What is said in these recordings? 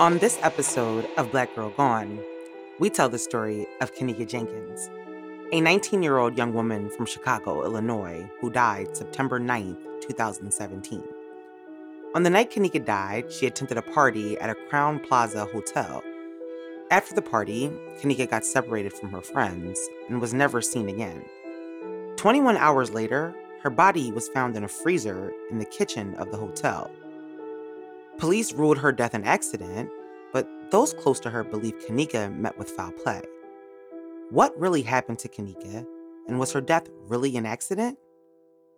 On this episode of Black Girl Gone, we tell the story of Kenneka Jenkins, a 19 year old young woman from Chicago, Illinois, who died September 9, 2017. On the night Kenneka died, she attended a party at a Crowne Plaza hotel. After the party, Kenneka got separated from her friends and was never seen again. 21 hours later, her body was found in a freezer in the kitchen of the hotel. Police ruled her death an accident, but those close to her believe Kenneka met with foul play. What really happened to Kenneka, and was her death really an accident?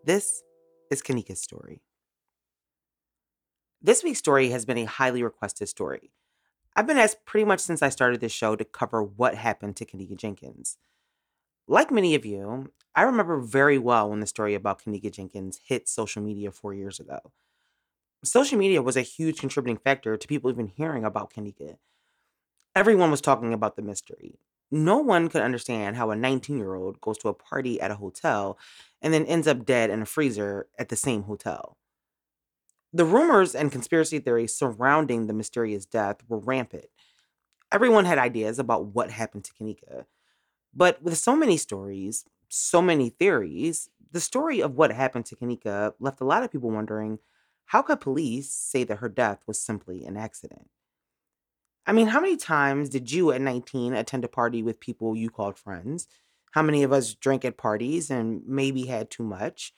This is Kenneka's story. This week's story has been a highly requested story. I've been asked pretty much since I started this show to cover what happened to Kenneka Jenkins. Like many of you, I remember very well when the story about Kenneka Jenkins hit social media four years ago social media was a huge contributing factor to people even hearing about Kenneka. Everyone was talking about the mystery. No one could understand how a 19 year old goes to a party at a hotel and then ends up dead in a freezer at the same hotel. The rumors and conspiracy theories surrounding the mysterious death were rampant. Everyone had ideas about what happened to Kenneka. But with so many stories, so many theories, the story of what happened to Kenneka left a lot of people wondering how could police say that her death was simply an accident? I mean, how many times did you at 19 attend a party with people you called friends? How many of us drank at parties and maybe had too much?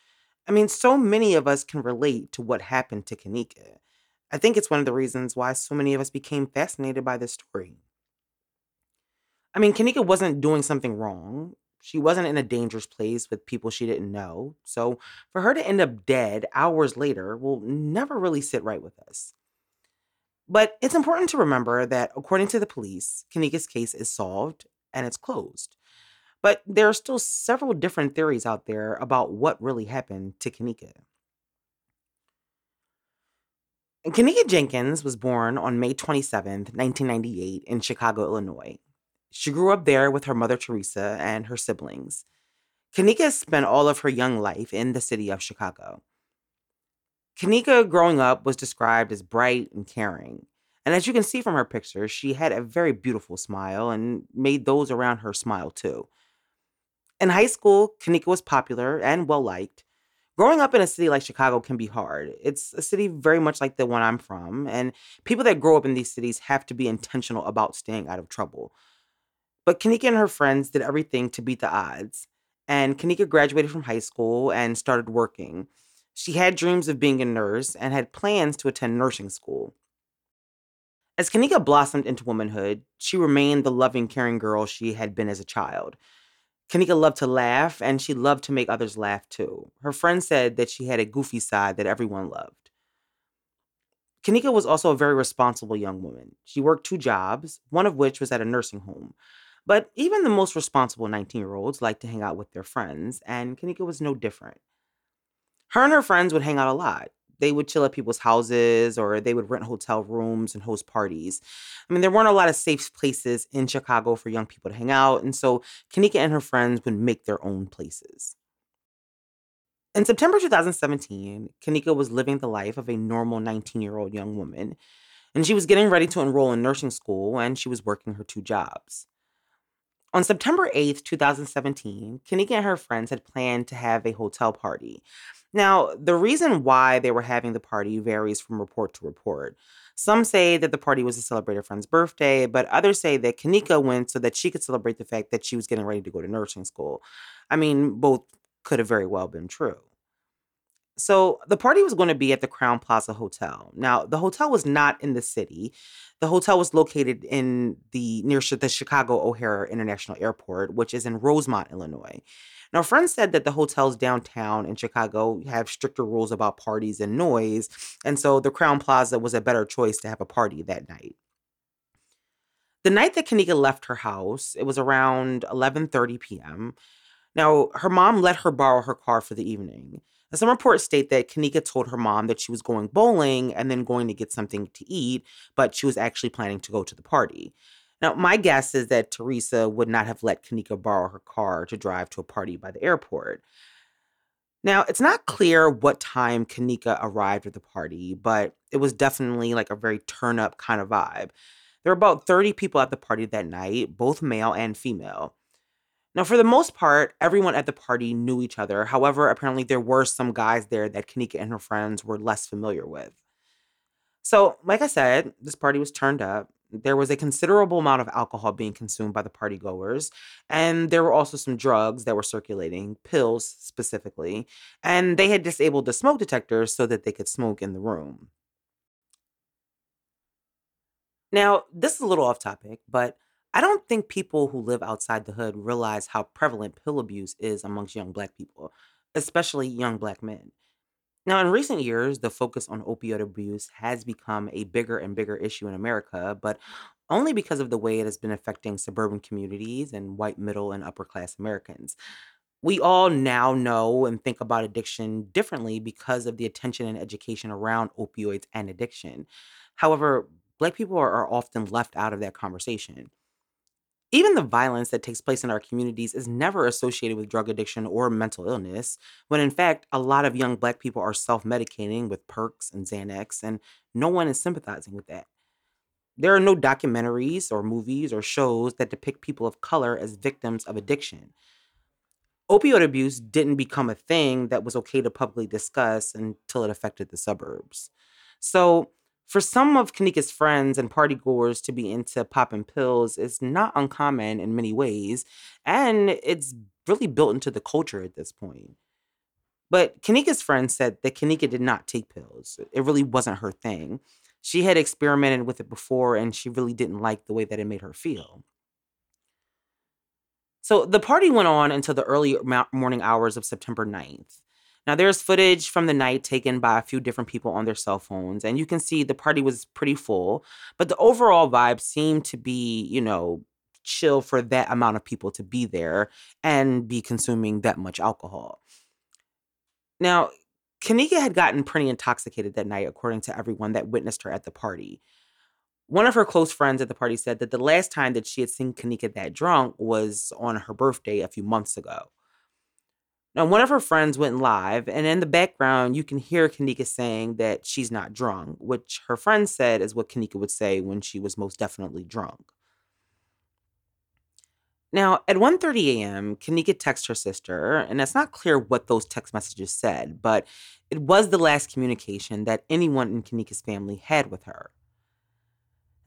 I mean, so many of us can relate to what happened to Kenneka. I think it's one of the reasons why so many of us became fascinated by this story. I mean, Kenneka wasn't doing something wrong. She wasn't in a dangerous place with people she didn't know. So for her to end up dead hours later will never really sit right with us. But it's important to remember that according to the police, Kenneka's case is solved and it's closed. But there are still several different theories out there about what really happened to Kenneka. Kenneka Jenkins was born on May 27, 1998, in Chicago, Illinois. She grew up there with her mother, Teresa, and her siblings. Kenneka spent all of her young life in the city of Chicago. Kenneka, growing up, was described as bright and caring. And as you can see from her picture, she had a very beautiful smile and made those around her smile too. In high school, Kenneka was popular and well liked. Growing up in a city like Chicago can be hard. It's a city very much like the one I'm from, and people that grow up in these cities have to be intentional about staying out of trouble. But Kenneka and her friends did everything to beat the odds. And Kenneka graduated from high school and started working. She had dreams of being a nurse and had plans to attend nursing school. As Kenneka blossomed into womanhood, she remained the loving, caring girl she had been as a child. Kenneka loved to laugh, and she loved to make others laugh too. Her friends said that she had a goofy side that everyone loved. Kenneka was also a very responsible young woman. She worked two jobs, one of which was at a nursing home. But even the most responsible 19 year olds like to hang out with their friends, and Kenneka was no different. Her and her friends would hang out a lot. They would chill at people's houses or they would rent hotel rooms and host parties. I mean, there weren't a lot of safe places in Chicago for young people to hang out, and so Kenneka and her friends would make their own places. In September 2017, Kenneka was living the life of a normal 19 year old young woman, and she was getting ready to enroll in nursing school and she was working her two jobs. On September 8th, 2017, Kenneka and her friends had planned to have a hotel party. Now, the reason why they were having the party varies from report to report. Some say that the party was to celebrate a friend's birthday, but others say that Kenneka went so that she could celebrate the fact that she was getting ready to go to nursing school. I mean, both could have very well been true. So the party was going to be at the Crowne Plaza Hotel. Now, the hotel was not in the city. The hotel was located in the near the Chicago O'Hare International Airport, which is in Rosemont, Illinois. Now, friends said that the hotels downtown in Chicago have stricter rules about parties and noise, and so the Crowne Plaza was a better choice to have a party that night. The night that Kenneka left her house, it was around 11:30 p.m. Now, her mom let her borrow her car for the evening. Some reports state that Kenneka told her mom that she was going bowling and then going to get something to eat, but she was actually planning to go to the party. Now, my guess is that Teresa would not have let Kenneka borrow her car to drive to a party by the airport. Now, it's not clear what time Kenneka arrived at the party, but it was definitely like a very turn up kind of vibe. There were about 30 people at the party that night, both male and female. Now, for the most part, everyone at the party knew each other. However, apparently there were some guys there that Kenneka and her friends were less familiar with. So, like I said, this party was turned up. There was a considerable amount of alcohol being consumed by the partygoers, and there were also some drugs that were circulating, pills specifically, and they had disabled the smoke detectors so that they could smoke in the room. Now, this is a little off topic, but I don't think people who live outside the hood realize how prevalent pill abuse is amongst young black people, especially young black men. Now, in recent years, the focus on opioid abuse has become a bigger and bigger issue in America, but only because of the way it has been affecting suburban communities and white, middle, and upper class Americans. We all now know and think about addiction differently because of the attention and education around opioids and addiction. However, Black people are, often left out of that conversation. Even the violence that takes place in our communities is never associated with drug addiction or mental illness, when in fact, a lot of young Black people are self medicating with perks and Xanax, and no one is sympathizing with that. There are no documentaries or movies or shows that depict people of color as victims of addiction. Opioid abuse didn't become a thing that was okay to publicly discuss until it affected the suburbs. So, for some of Kenneka's friends and partygoers to be into popping pills is not uncommon in many ways, and it's really built into the culture at this point. But Kenneka's friends said that Kenneka did not take pills. It really wasn't her thing. She had experimented with it before and she really didn't like the way that it made her feel. So the party went on until the early morning hours of September 9th. Now, there's footage from the night taken by a few different people on their cell phones, and you can see the party was pretty full, but the overall vibe seemed to be, you know, chill for that amount of people to be there and be consuming that much alcohol. Now, Kenneka had gotten pretty intoxicated that night, according to everyone that witnessed her at the party. One of her close friends at the party said that the last time that she had seen Kenneka that drunk was on her birthday a few months ago. Now, one of her friends went live, and in the background, you can hear Kenneka saying that she's not drunk, which her friend said is what Kenneka would say when she was most definitely drunk. Now, at 1:30 a.m., Kenneka texts her sister, and it's not clear what those text messages said, but it was the last communication that anyone in Kenneka's family had with her.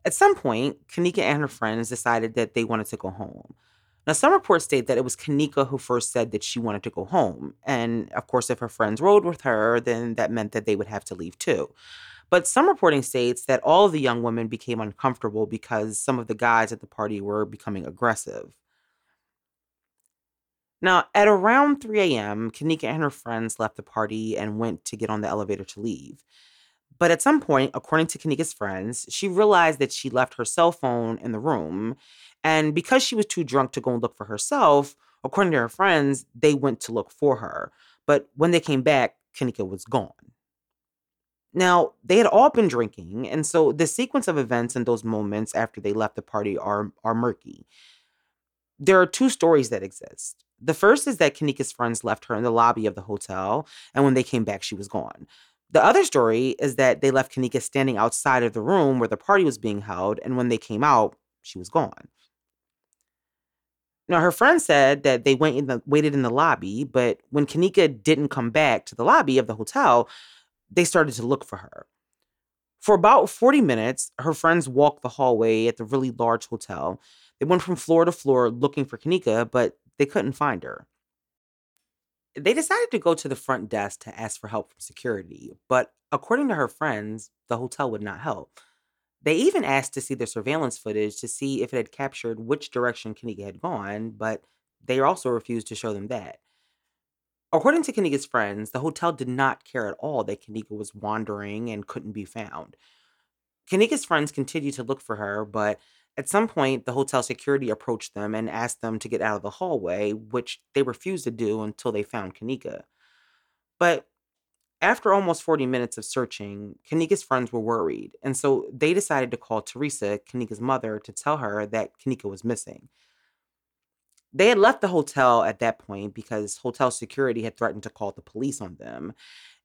At some point, Kenneka and her friends decided that they wanted to go home. Now, some reports state that it was Kenneka who first said that she wanted to go home. And of course, if her friends rode with her, then that meant that they would have to leave too. But some reporting states that all of the young women became uncomfortable because some of the guys at the party were becoming aggressive. Now, at around 3 a.m., Kenneka and her friends left the party and went to get on the elevator to leave. But at some point, according to Kenneka's friends, she realized that she left her cell phone in the room and because she was too drunk to go and look for herself, according to her friends, they went to look for her. But when they came back, Kenneka was gone. Now, they had all been drinking, and so the sequence of events and those moments after they left the party are, are murky. There are two stories that exist. The first is that Kenneka's friends left her in the lobby of the hotel, and when they came back, she was gone. The other story is that they left Kenneka standing outside of the room where the party was being held, and when they came out, she was gone. Now, her friend said that they went in the, waited in the lobby, but when Kenneka didn't come back to the lobby of the hotel, they started to look for her. For about 40 minutes, her friends walked the hallway at the really large hotel. They went from floor to floor looking for Kenneka, but they couldn't find her. They decided to go to the front desk to ask for help from security, but according to her friends, the hotel would not help. They even asked to see the surveillance footage to see if it had captured which direction Kenneka had gone, but they also refused to show them that. According to Kenneka's friends, the hotel did not care at all that Kenneka was wandering and couldn't be found. Kenneka's friends continued to look for her, but at some point, the hotel security approached them and asked them to get out of the hallway, which they refused to do until they found Kenneka. But after almost 40 minutes of searching, Kenneka's friends were worried, and so they decided to call Teresa, Kenneka's mother, to tell her that Kenneka was missing. They had left the hotel at that point because hotel security had threatened to call the police on them.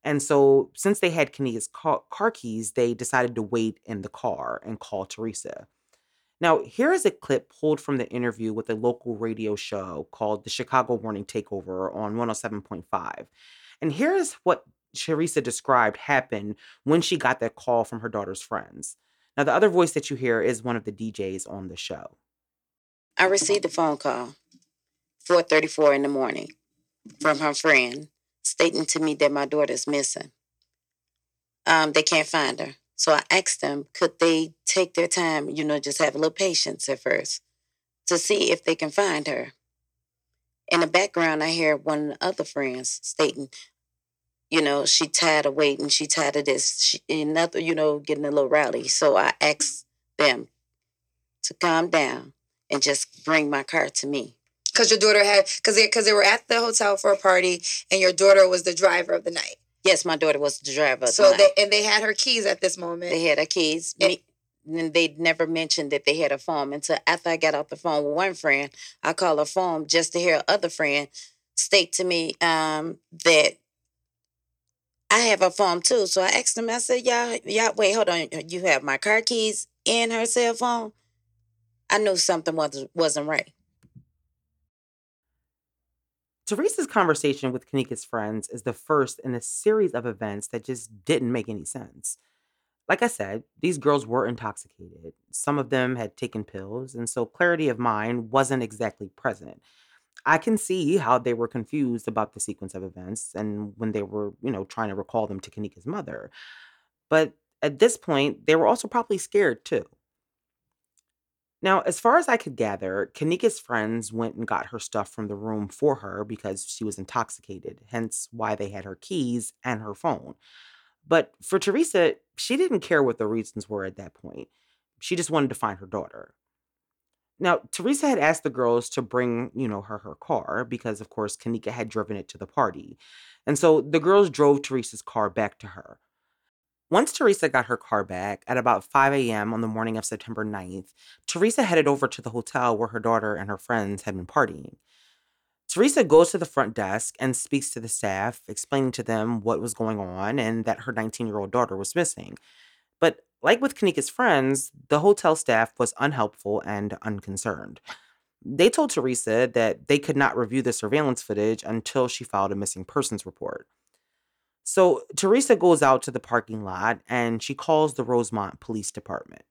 And so, since they had Kenneka's car, keys, they decided to wait in the car and call Teresa. Now, here is a clip pulled from the interview with a local radio show called the Chicago Morning Takeover on 107.5. And here is what Teresa described happened when she got that call from her daughter's friends. Now, the other voice that you hear is one of the DJs on the show. I received a phone call, 4:34 in the morning, from her friend stating to me that my daughter's missing. Um, they can't find her. So I asked them, could they take their time, you know, just have a little patience at first to see if they can find her. In the background, I hear one of the other friends stating, you know, she tired of waiting, she tired of this, she, another, you know, getting a little rowdy. So I asked them to calm down and just bring my car to me. Because your daughter had, because they, cause they were at the hotel for a party and your daughter was the driver of the night. Yes, my daughter was the driver. So they and they had her keys at this moment. They had her keys. And, and they never mentioned that they had a phone until after I got off the phone with one friend. I called her phone just to hear other friend state to me um, that I have a phone too. So I asked him, I said, "Y'all, y'all, wait, hold on. You have my car keys and her cell phone." I knew something was wasn't right. Teresa's conversation with Kenneka's friends is the first in a series of events that just didn't make any sense. Like I said, these girls were intoxicated. Some of them had taken pills, and so clarity of mind wasn't exactly present. I can see how they were confused about the sequence of events and when they were, you know, trying to recall them to Kenneka's mother. But at this point, they were also probably scared too. Now, as far as I could gather, Kenneka's friends went and got her stuff from the room for her because she was intoxicated, hence why they had her keys and her phone. But for Teresa, she didn't care what the reasons were at that point. She just wanted to find her daughter. Now, Teresa had asked the girls to bring, you know, her her car because of course Kenneka had driven it to the party. And so the girls drove Teresa's car back to her. Once Teresa got her car back at about 5 a.m. on the morning of September 9th, Teresa headed over to the hotel where her daughter and her friends had been partying. Teresa goes to the front desk and speaks to the staff, explaining to them what was going on and that her 19 year old daughter was missing. But like with Kenneka's friends, the hotel staff was unhelpful and unconcerned. They told Teresa that they could not review the surveillance footage until she filed a missing persons report. So Teresa goes out to the parking lot and she calls the Rosemont Police Department.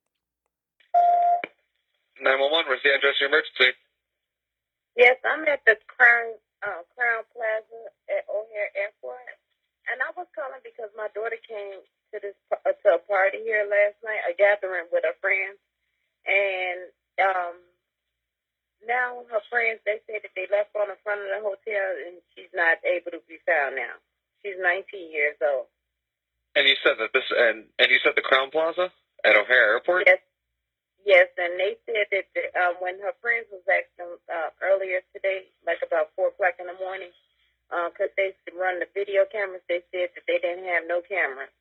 911, where's the address of your emergency? Yes, I'm at the Crown uh, Crowne Plaza at O'Hare Airport, and I was calling because my daughter came to this uh, to a party here last night, a gathering with her friends, and um, now her friends they say that they left on the front of the hotel, and she's not able to be found now. She's 19 years old. And you said that this and and you said the Crowne Plaza at O'Hare Airport. Yes, yes, and they said that the, uh, when her friends was asking uh, earlier today, like about four o'clock in the morning, because uh, they run the video cameras, they said that they didn't have no cameras.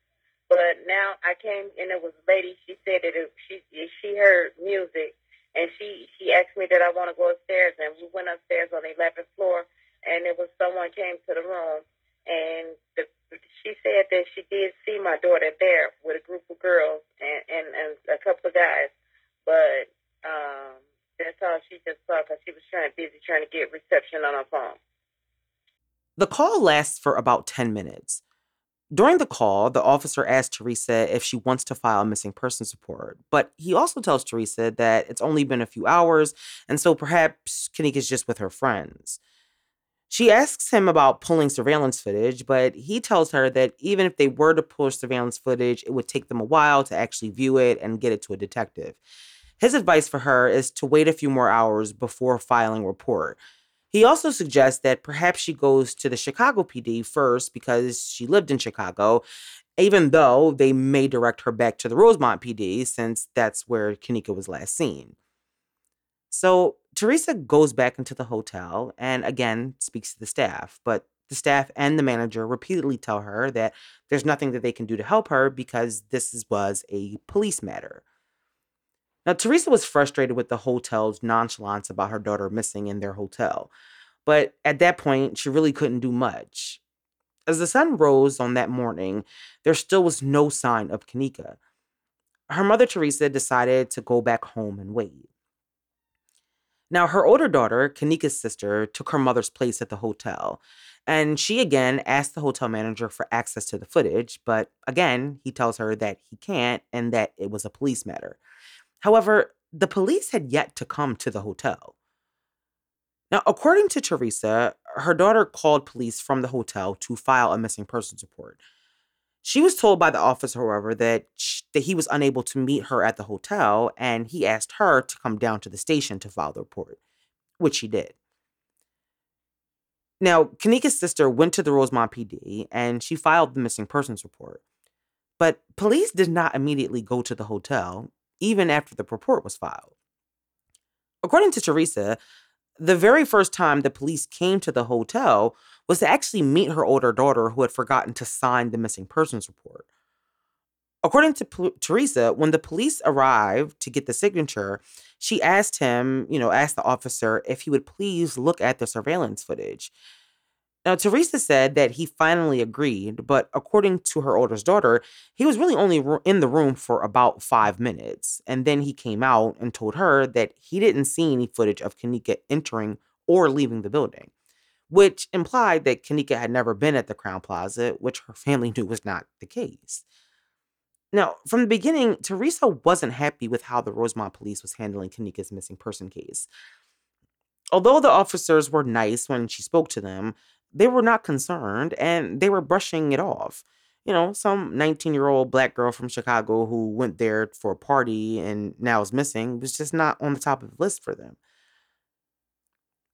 But now I came and it was a lady. She said that it, she she heard music and she she asked me that I want to go upstairs and we went upstairs on the 11th floor and it was someone came to the room and the, she said that she did see my daughter there with a group of girls and and, and a couple of guys, but um, that's all she just saw because she was trying busy trying to get reception on her phone. The call lasts for about 10 minutes. During the call, the officer asks Teresa if she wants to file a missing persons report, but he also tells Teresa that it's only been a few hours, and so perhaps Kenneka's just with her friends. She asks him about pulling surveillance footage, but he tells her that even if they were to pull surveillance footage, it would take them a while to actually view it and get it to a detective. His advice for her is to wait a few more hours before filing a report. He also suggests that perhaps she goes to the Chicago PD first because she lived in Chicago, even though they may direct her back to the Rosemont PD since that's where Kenneka was last seen. So Teresa goes back into the hotel and again speaks to the staff, but the staff and the manager repeatedly tell her that there's nothing that they can do to help her because this was a police matter. Now, Teresa was frustrated with the hotel's nonchalance about her daughter missing in their hotel, but at that point, she really couldn't do much. As the sun rose on that morning, there still was no sign of Kenneka. Her mother, Teresa, decided to go back home and wait. Now, her older daughter, Kenneka's sister, took her mother's place at the hotel, and she again asked the hotel manager for access to the footage, but again, he tells her that he can't and that it was a police matter. However, the police had yet to come to the hotel. Now, according to Teresa, her daughter called police from the hotel to file a missing persons report. She was told by the officer, however, that, sh- that he was unable to meet her at the hotel and he asked her to come down to the station to file the report, which she did. Now, Kenneka's sister went to the Rosemont PD and she filed the missing persons report. But police did not immediately go to the hotel even after the report was filed. According to Teresa, the very first time the police came to the hotel was to actually meet her older daughter who had forgotten to sign the missing persons report. According to P- Teresa, when the police arrived to get the signature, she asked him, you know, asked the officer if he would please look at the surveillance footage. Now, Teresa said that he finally agreed, but according to her oldest daughter, he was really only in the room for about five minutes. And then he came out and told her that he didn't see any footage of Kenneka entering or leaving the building, which implied that Kenneka had never been at the Crowne Plaza, which her family knew was not the case. Now, from the beginning, Teresa wasn't happy with how the Rosemont police was handling Kenneka's missing person case. Although the officers were nice when she spoke to them, they were not concerned and they were brushing it off. You know, some 19 year old black girl from Chicago who went there for a party and now is missing was just not on the top of the list for them.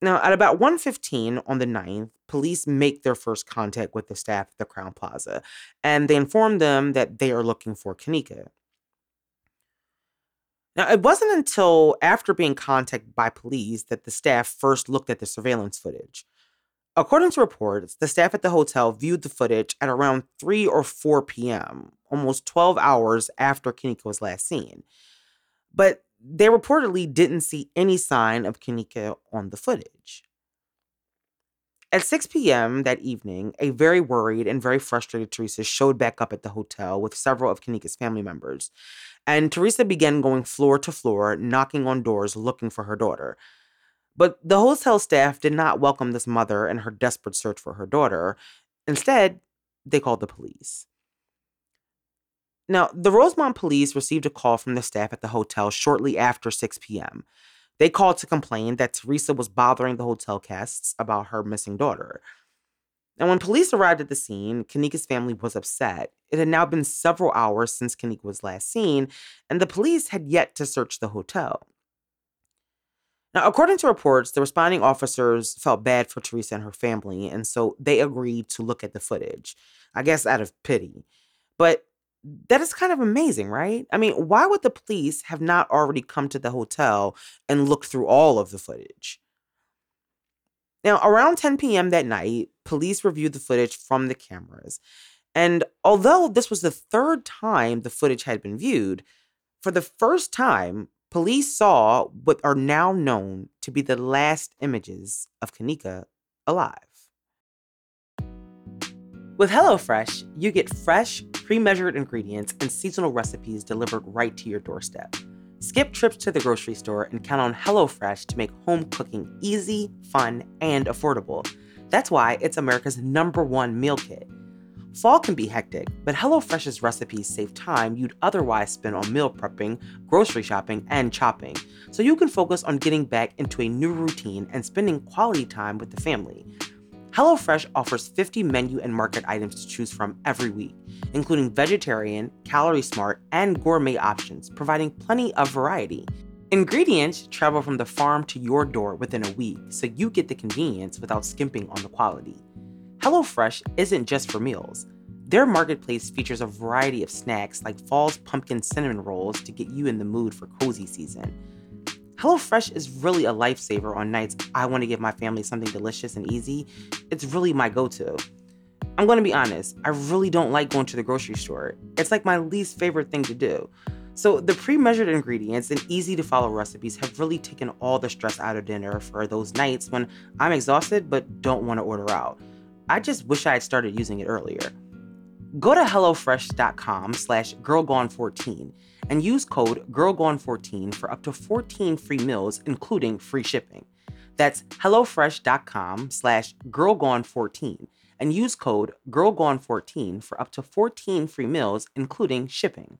Now, at about 1:15 on the 9th, police make their first contact with the staff at the Crowne Plaza, and they inform them that they are looking for Kenneka. Now, it wasn't until after being contacted by police that the staff first looked at the surveillance footage. According to reports, the staff at the hotel viewed the footage at around 3 or 4 p.m., almost 12 hours after Kenneka was last seen. But they reportedly didn't see any sign of Kenneka on the footage. At 6 p.m. that evening, a very worried and very frustrated Teresa showed back up at the hotel with several of Kenneka's family members. And Teresa began going floor to floor, knocking on doors looking for her daughter. But the hotel staff did not welcome this mother in her desperate search for her daughter. Instead, they called the police. Now, the Rosemont police received a call from the staff at the hotel shortly after 6 p.m. They called to complain that Teresa was bothering the hotel guests about her missing daughter. Now, when police arrived at the scene, Kenneka's family was upset. It had now been several hours since Kenneka was last seen, and the police had yet to search the hotel. Now, according to reports, the responding officers felt bad for Teresa and her family, and so they agreed to look at the footage, I guess out of pity. But that is kind of amazing, right? I mean, why would the police have not already come to the hotel and looked through all of the footage? Now, around 10 p.m. that night, police reviewed the footage from the cameras. And although this was the third time the footage had been viewed, for the first time, police saw what are now known to be the last images of Kenneka alive. With HelloFresh, you get fresh, pre measured ingredients and seasonal recipes delivered right to your doorstep. Skip trips to the grocery store and count on HelloFresh to make home cooking easy, fun, and affordable. That's why it's America's number one meal kit. Fall can be hectic, but HelloFresh's recipes save time you'd otherwise spend on meal prepping, grocery shopping, and chopping, so you can focus on getting back into a new routine and spending quality time with the family. HelloFresh offers 50 menu and market items to choose from every week, including vegetarian, calorie smart, and gourmet options, providing plenty of variety. Ingredients travel from the farm to your door within a week, so you get the convenience without skimping on the quality. HelloFresh isn't just for meals. Their marketplace features a variety of snacks like fall's pumpkin cinnamon rolls to get you in the mood for cozy season HelloFresh is really a lifesaver on nights I want to give my family something delicious and easy. It's really my go to. I'm going to be honest, I really don't like going to the grocery store. It's like my least favorite thing to do. So, the pre measured ingredients and easy to follow recipes have really taken all the stress out of dinner for those nights when I'm exhausted but don't want to order out. I just wish I had started using it earlier. Go to HelloFresh.com slash girlgone14 and use code GIRLGONE14 for up to 14 free meals, including free shipping. That's HelloFresh.com slash GIRLGONE14 and use code GIRLGONE14 for up to 14 free meals, including shipping.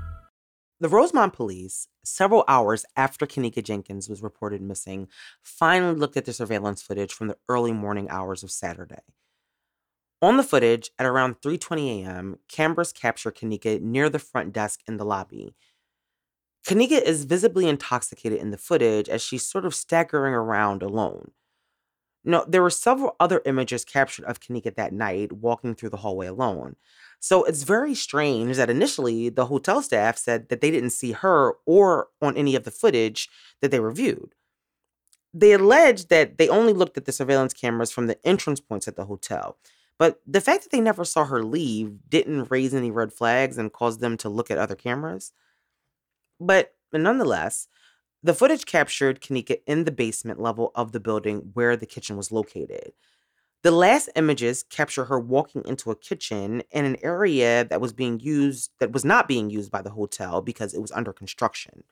The Rosemont police, several hours after Kenneka Jenkins was reported missing, finally looked at the surveillance footage from the early morning hours of Saturday. On the footage, at around 3:20 a.m., cameras capture Kenneka near the front desk in the lobby. Kenneka is visibly intoxicated in the footage as she's sort of staggering around alone. Now, there were several other images captured of Kenneka that night walking through the hallway alone. So it's very strange that initially the hotel staff said that they didn't see her or on any of the footage that they reviewed. They alleged that they only looked at the surveillance cameras from the entrance points at the hotel. But the fact that they never saw her leave didn't raise any red flags and cause them to look at other cameras. But nonetheless, the footage captured Kenneka in the basement level of the building where the kitchen was located. The last images capture her walking into a kitchen in an area that was being used that was not being used by the hotel because it was under construction.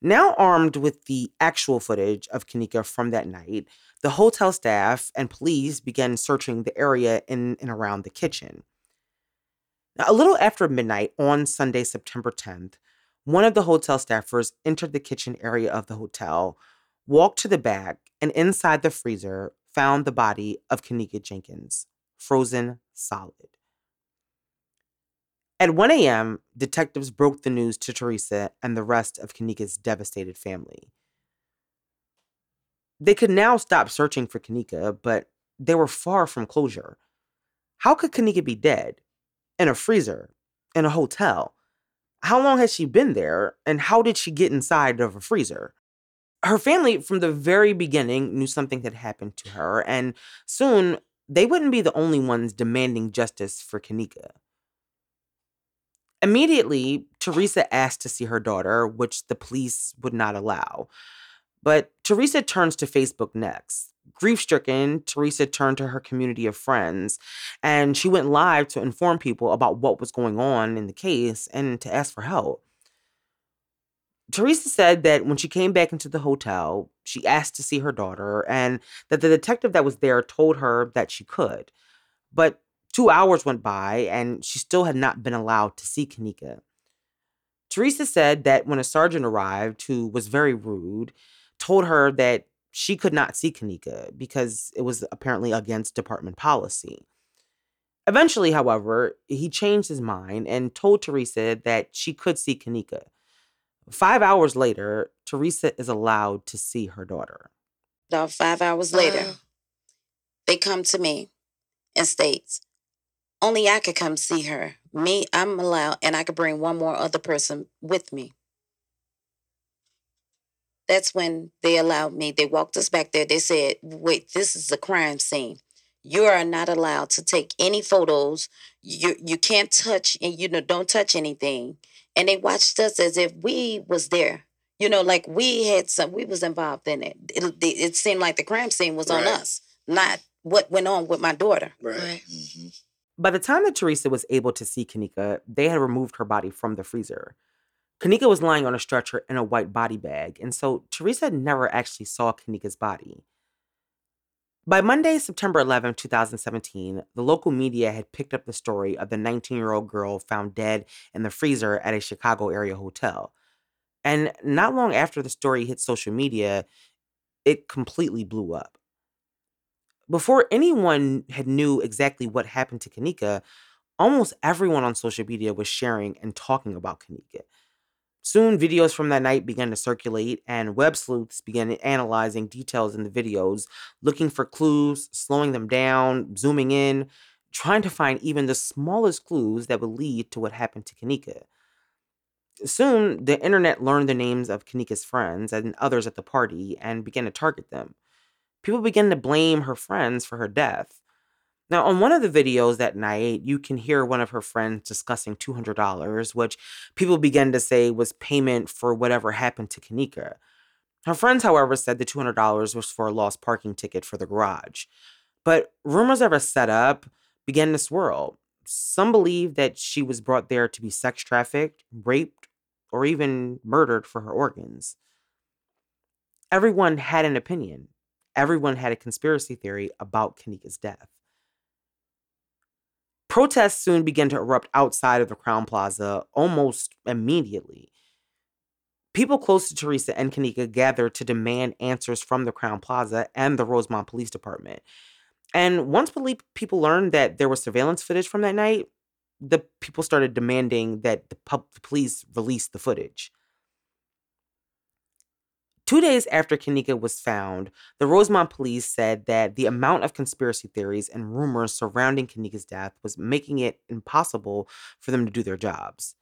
Now armed with the actual footage of Kenneka from that night, the hotel staff and police began searching the area in and around the kitchen. Now, a little after midnight on Sunday, September 10th, one of the hotel staffers entered the kitchen area of the hotel, walked to the back, and inside the freezer found the body of Kenneka Jenkins, frozen solid. At 1 a.m., detectives broke the news to Teresa and the rest of Kenneka's devastated family. They could now stop searching for Kenneka, but they were far from closure. How could Kenneka be dead? In a freezer? In a hotel? How long had she been there? And how did she get inside of a freezer? Her family from the very beginning knew something had happened to her, and soon they wouldn't be the only ones demanding justice for Kenneka. Immediately, Teresa asked to see her daughter, which the police would not allow. But Teresa turns to Facebook next. Grief stricken, Teresa turned to her community of friends and she went live to inform people about what was going on in the case and to ask for help. Teresa said that when she came back into the hotel, she asked to see her daughter, and that the detective that was there told her that she could. But two hours went by, and she still had not been allowed to see Kenneka. Teresa said that when a sergeant arrived, who was very rude, told her that she could not see Kenneka because it was apparently against department policy. Eventually, however, he changed his mind and told Teresa that she could see Kenneka. Five hours later, Teresa is allowed to see her daughter. About five hours later, they come to me and states, only I could come see her. Me, I'm allowed, and I could bring one more other person with me. That's when they allowed me. They walked us back there. They said, wait, this is a crime scene. You are not allowed to take any photos. You you can't touch and you know don't touch anything. And they watched us as if we was there. You know, like we had some. We was involved in it. It, it seemed like the crime scene was on us, not what went on with my daughter. Right. Mm-hmm. By the time that Teresa was able to see Kenneka, they had removed her body from the freezer. Kenneka was lying on a stretcher in a white body bag, and so Teresa never actually saw Kenneka's body. By Monday, September 11, 2017, the local media had picked up the story of the 19 year old girl found dead in the freezer at a Chicago area hotel. And not long after the story hit social media, it completely blew up. Before anyone had knew exactly what happened to Kenneka, almost everyone on social media was sharing and talking about Kenneka. Soon, videos from that night began to circulate, and web sleuths began analyzing details in the videos, looking for clues, slowing them down, zooming in, trying to find even the smallest clues that would lead to what happened to Kenneka. Soon, the internet learned the names of Kenneka's friends and others at the party and began to target them. People began to blame her friends for her death. Now, on one of the videos that night, you can hear one of her friends discussing $200, which people began to say was payment for whatever happened to Kenneka. Her friends, however, said the $200 was for a lost parking ticket for the garage. But rumors of her setup began to swirl. Some believe that she was brought there to be sex trafficked, raped, or even murdered for her organs. Everyone had an opinion. Everyone had a conspiracy theory about Kenneka's death. Protests soon began to erupt outside of the Crowne Plaza almost immediately. People close to Teresa and Kenneka gathered to demand answers from the Crowne Plaza and the Rosemont Police Department. And once people learned that there was surveillance footage from that night, the people started demanding that the, pub- the police release the footage. Two days after Kenneka was found, the Rosemont police said that the amount of conspiracy theories and rumors surrounding Kenneka's death was making it impossible for them to do their jobs.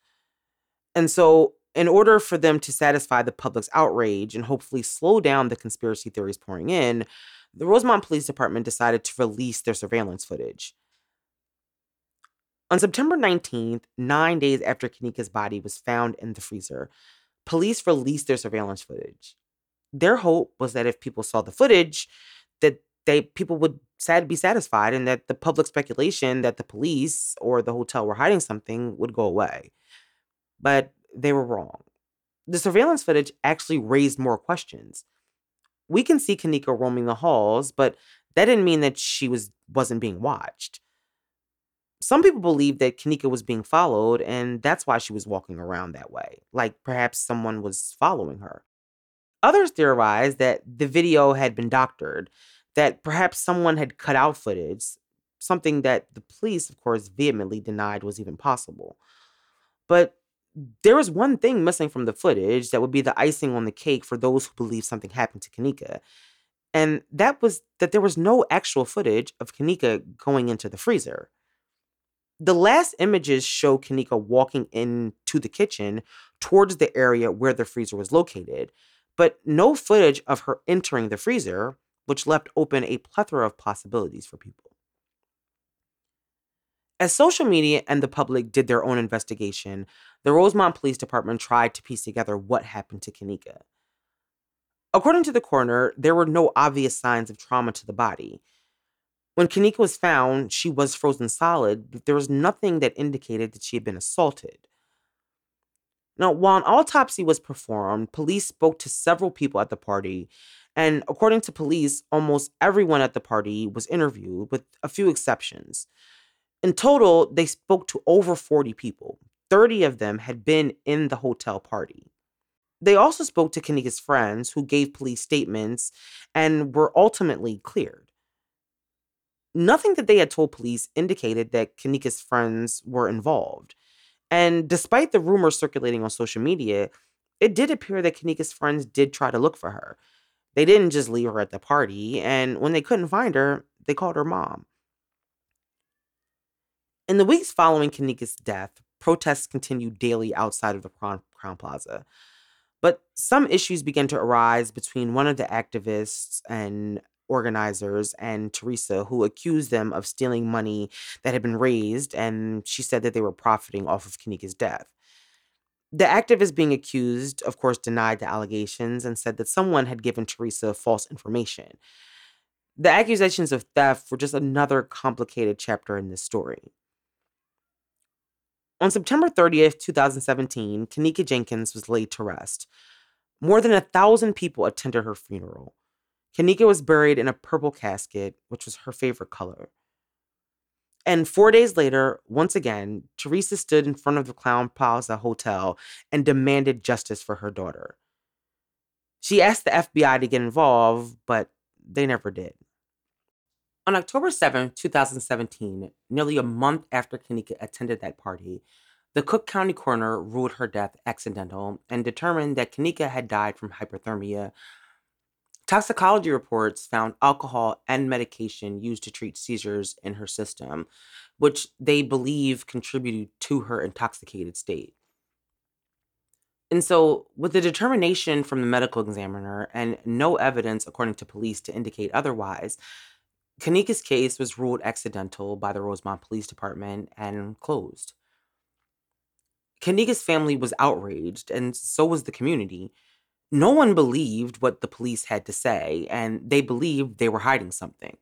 And so, in order for them to satisfy the public's outrage and hopefully slow down the conspiracy theories pouring in, the Rosemont Police Department decided to release their surveillance footage. On September 19th, nine days after Kenneka's body was found in the freezer, police released their surveillance footage. Their hope was that if people saw the footage, that they people would sad be satisfied and that the public speculation that the police or the hotel were hiding something would go away. But they were wrong. The surveillance footage actually raised more questions. We can see Kenneka roaming the halls, but that didn't mean that she was wasn't being watched. Some people believe that Kenneka was being followed, and that's why she was walking around that way, like perhaps someone was following her. Others theorized that the video had been doctored, that perhaps someone had cut out footage, something that the police, of course, vehemently denied was even possible. But there was one thing missing from the footage that would be the icing on the cake for those who believe something happened to Kenneka. And that was that there was no actual footage of Kenneka going into the freezer. The last images show Kenneka walking into the kitchen towards the area where the freezer was located, but no footage of her entering the freezer, which left open a plethora of possibilities for people. As social media and the public did their own investigation, the Rosemont Police Department tried to piece together what happened to Kenneka. According to the coroner, there were no obvious signs of trauma to the body. When Kenneka was found, she was frozen solid, but there was nothing that indicated that she had been assaulted. Now, while an autopsy was performed, police spoke to several people at the party, and according to police, almost everyone at the party was interviewed, with a few exceptions. In total, they spoke to over 40 people. 30 of them had been in the hotel party. They also spoke to Kenneka's friends, who gave police statements and were ultimately cleared. nothing that they had told police indicated that Kenneka's friends were involved. And despite the rumors circulating on social media, it did appear that Kenneka's friends did try to look for her. They didn't just leave her at the party, and when they couldn't find her, they called her mom. In the weeks following Kenneka's death, protests continued daily outside of the Crowne, Plaza. But some issues began to arise between one of the activists and organizers and Teresa, who accused them of stealing money that had been raised, and she said that they were profiting off of Kenneka's death. The activist being accused, of course, denied the allegations and said that someone had given Teresa false information. The accusations of theft were just another complicated chapter in this story. On September 30th, 2017, Kenneka Jenkins was laid to rest. More than a thousand people attended her funeral. Kenneka was buried in a purple casket, which was her favorite color. And four days later, once again, Teresa stood in front of the Crowne Plaza Hotel and demanded justice for her daughter. She asked the FBI to get involved, but they never did. On October 7, 2017, nearly a month after Kenneka attended that party, the Cook County coroner ruled her death accidental and determined that Kenneka had died from hypothermia Toxicology reports found alcohol and medication used to treat seizures in her system, which they believe contributed to her intoxicated state. And so, with the determination from the medical examiner and no evidence, according to police, to indicate otherwise, Kenneka's case was ruled accidental by the Rosemont Police Department and closed. Kenneka's family was outraged, and so was the community no one believed what the police had to say, and they believed they were hiding something.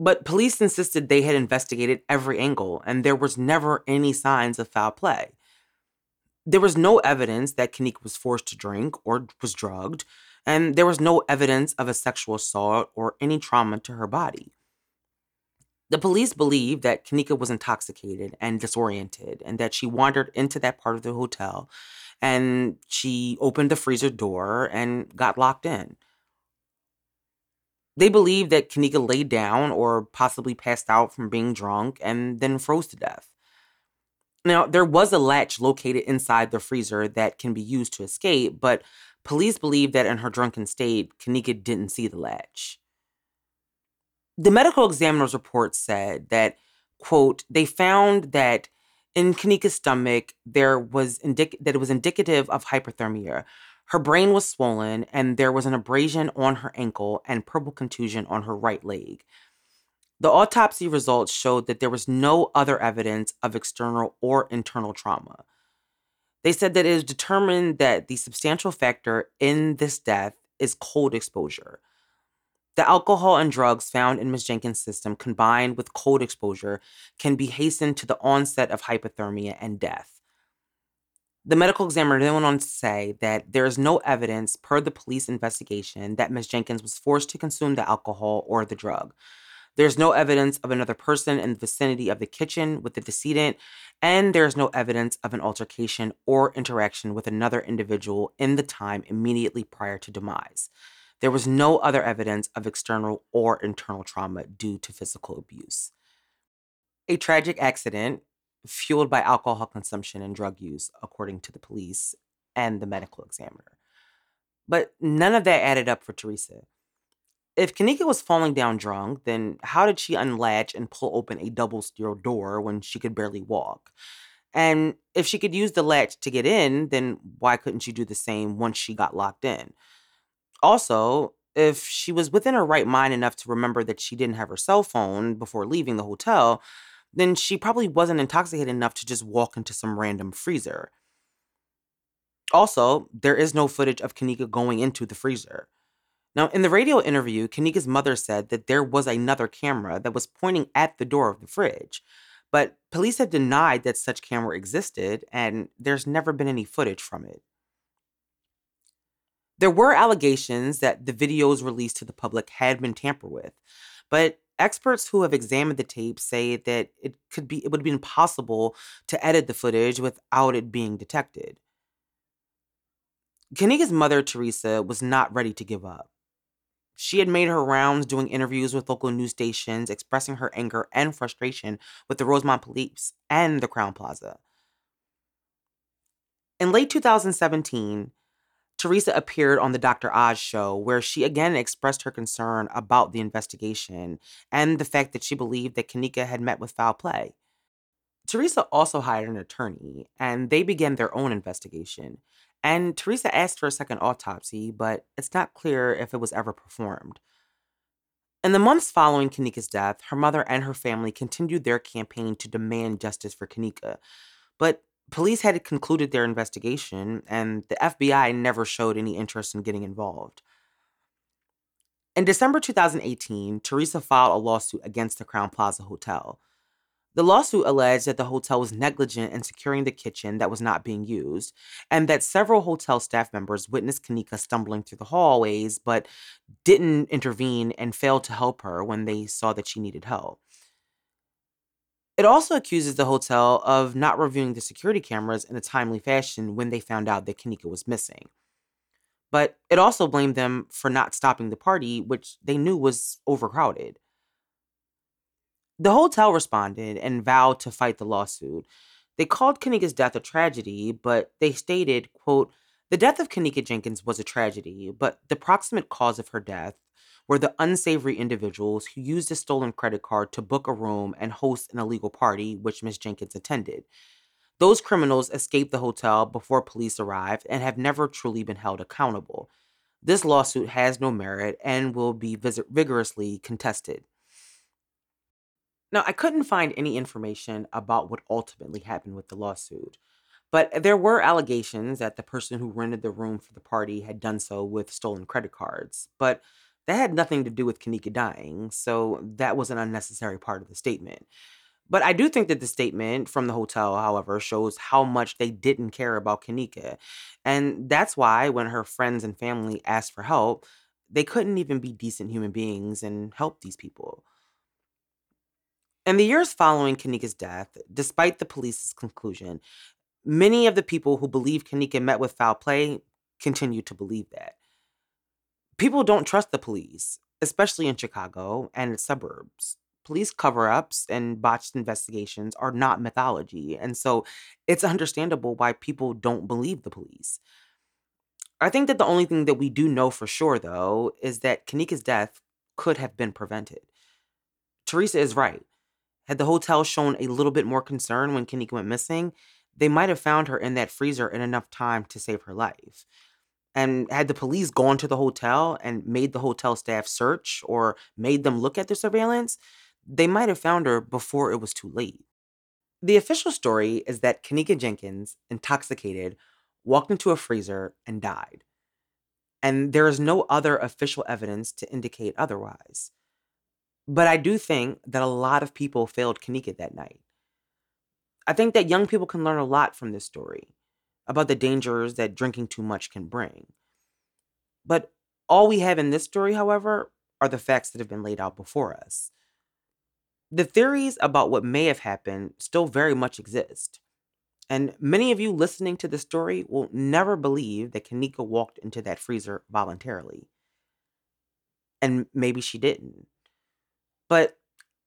But police insisted they had investigated every angle, and there was never any signs of foul play. There was no evidence that Kenneka was forced to drink or was drugged, and there was no evidence of a sexual assault or any trauma to her body. The police believed that Kenneka was intoxicated and disoriented, and that she wandered into that part of the hotel and she opened the freezer door and got locked in. They believe that Kenneka laid down or possibly passed out from being drunk and then froze to death. Now, there was a latch located inside the freezer that can be used to escape, but police believe that in her drunken state, Kenneka didn't see the latch. The medical examiner's report said that, quote, they found that in Kenneka's stomach, there was indic- that it was indicative of hyperthermia. Her brain was swollen, and there was an abrasion on her ankle and purple contusion on her right leg. The autopsy results showed that there was no other evidence of external or internal trauma. They said that it is determined that the substantial factor in this death is cold exposure. The alcohol and drugs found in Ms. Jenkins' system combined with cold exposure can be hastened to the onset of hypothermia and death. The medical examiner then went on to say that there is no evidence, per the police investigation, that Ms. Jenkins was forced to consume the alcohol or the drug. There's no evidence of another person in the vicinity of the kitchen with the decedent, and there's no evidence of an altercation or interaction with another individual in the time immediately prior to demise. There was no other evidence of external or internal trauma due to physical abuse. A tragic accident fueled by alcohol consumption and drug use, according to the police and the medical examiner. But none of that added up for Teresa. If Kenneka was falling down drunk, then how did she unlatch and pull open a double steel door when she could barely walk? And if she could use the latch to get in, then why couldn't she do the same once she got locked in? Also, if she was within her right mind enough to remember that she didn't have her cell phone before leaving the hotel, then she probably wasn't intoxicated enough to just walk into some random freezer. Also, there is no footage of Kenneka going into the freezer. Now, in the radio interview, Kenneka's mother said that there was another camera that was pointing at the door of the fridge, but police have denied that such camera existed, and there's never been any footage from it. There were allegations that the videos released to the public had been tampered with, but experts who have examined the tape say that it could be it would be impossible to edit the footage without it being detected. Kenneka's mother, Teresa, was not ready to give up. She had made her rounds doing interviews with local news stations, expressing her anger and frustration with the Rosemont police and the Crowne Plaza. In late 2017, Teresa appeared on the Dr. Oz show, where she again expressed her concern about the investigation and the fact that she believed that Kenneka had met with foul play. Teresa also hired an attorney, and they began their own investigation. And Teresa asked for a second autopsy, but it's not clear if it was ever performed. In the months following Kenneka's death, her mother and her family continued their campaign to demand justice for Kenneka. But police had concluded their investigation, and the FBI never showed any interest in getting involved. In December 2018, Teresa filed a lawsuit against the Crowne Plaza Hotel. The lawsuit alleged that the hotel was negligent in securing the kitchen that was not being used, and that several hotel staff members witnessed Kenneka stumbling through the hallways but didn't intervene and failed to help her when they saw that she needed help. It also accuses the hotel of not reviewing the security cameras in a timely fashion when they found out that Kenneka was missing. But it also blamed them for not stopping the party, which they knew was overcrowded. The hotel responded and vowed to fight the lawsuit. They called Kenneka's death a tragedy, but they stated, quote, the death of Kenneka Jenkins was a tragedy, but the proximate cause of her death were the unsavory individuals who used a stolen credit card to book a room and host an illegal party, which Ms. Jenkins attended. Those criminals escaped the hotel before police arrived and have never truly been held accountable. This lawsuit has no merit and will be vis- vigorously contested. Now, I couldn't find any information about what ultimately happened with the lawsuit, but there were allegations that the person who rented the room for the party had done so with stolen credit cards. But that had nothing to do with Kenneka dying, so that was an unnecessary part of the statement. But I do think that the statement from the hotel, however, shows how much they didn't care about Kenneka. And that's why when her friends and family asked for help, they couldn't even be decent human beings and help these people. In the years following Kenneka's death, despite the police's conclusion, many of the people who believe Kanika met with foul play continue to believe that people don't trust the police, especially in Chicago and its suburbs. Police cover ups and botched investigations are not mythology. And so it's understandable why people don't believe the police. I think that the only thing that we do know for sure, though, is that Kenneka's death could have been prevented. Teresa is right. Had the hotel shown a little bit more concern when Kenneka went missing, they might have found her in that freezer in enough time to save her life. And had the police gone to the hotel and made the hotel staff search or made them look at the surveillance, they might have found her before it was too late. The official story is that Kenneka Jenkins, intoxicated, walked into a freezer and died. And there is no other official evidence to indicate otherwise. But I do think that a lot of people failed Kenneka that night. I think that young people can learn a lot from this story about the dangers that drinking too much can bring. But all we have in this story, however, are the facts that have been laid out before us. The theories about what may have happened still very much exist. And many of you listening to the story will never believe that Kenneka walked into that freezer voluntarily. And maybe she didn't. But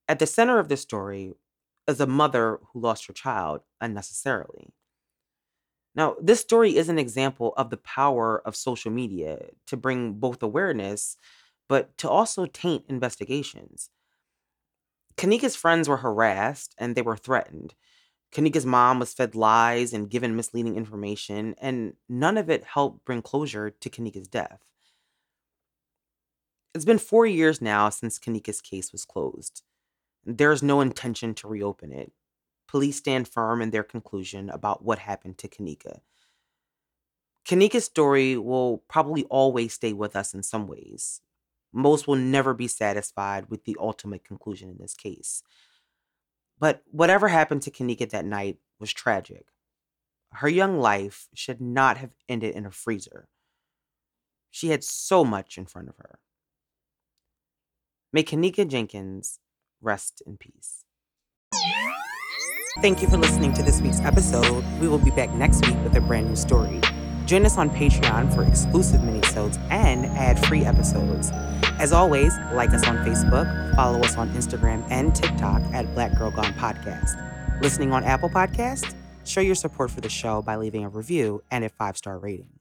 at the center of this story is a mother who lost her child unnecessarily. Now, this story is an example of the power of social media to bring both awareness, but to also taint investigations. Kenneka's friends were harassed and they were threatened. Kenneka's mom was fed lies and given misleading information, and none of it helped bring closure to Kenneka's death. It's been four years now since Kenneka's case was closed. There is no intention to reopen it police stand firm in their conclusion about what happened to Kenneka. Kenneka's story will probably always stay with us in some ways. Most will never be satisfied with the ultimate conclusion in this case. But whatever happened to Kenneka that night was tragic. Her young life should not have ended in a freezer. She had so much in front of her. May Kenneka Jenkins rest in peace. Thank you for listening to this week's episode. We will be back next week with a brand new story. Join us on Patreon for exclusive minisodes and ad-free episodes. As always, like us on Facebook, follow us on Instagram and TikTok at Black Girl Gone Podcast. Listening on Apple Podcast? Show your support for the show by leaving a review and a five-star rating.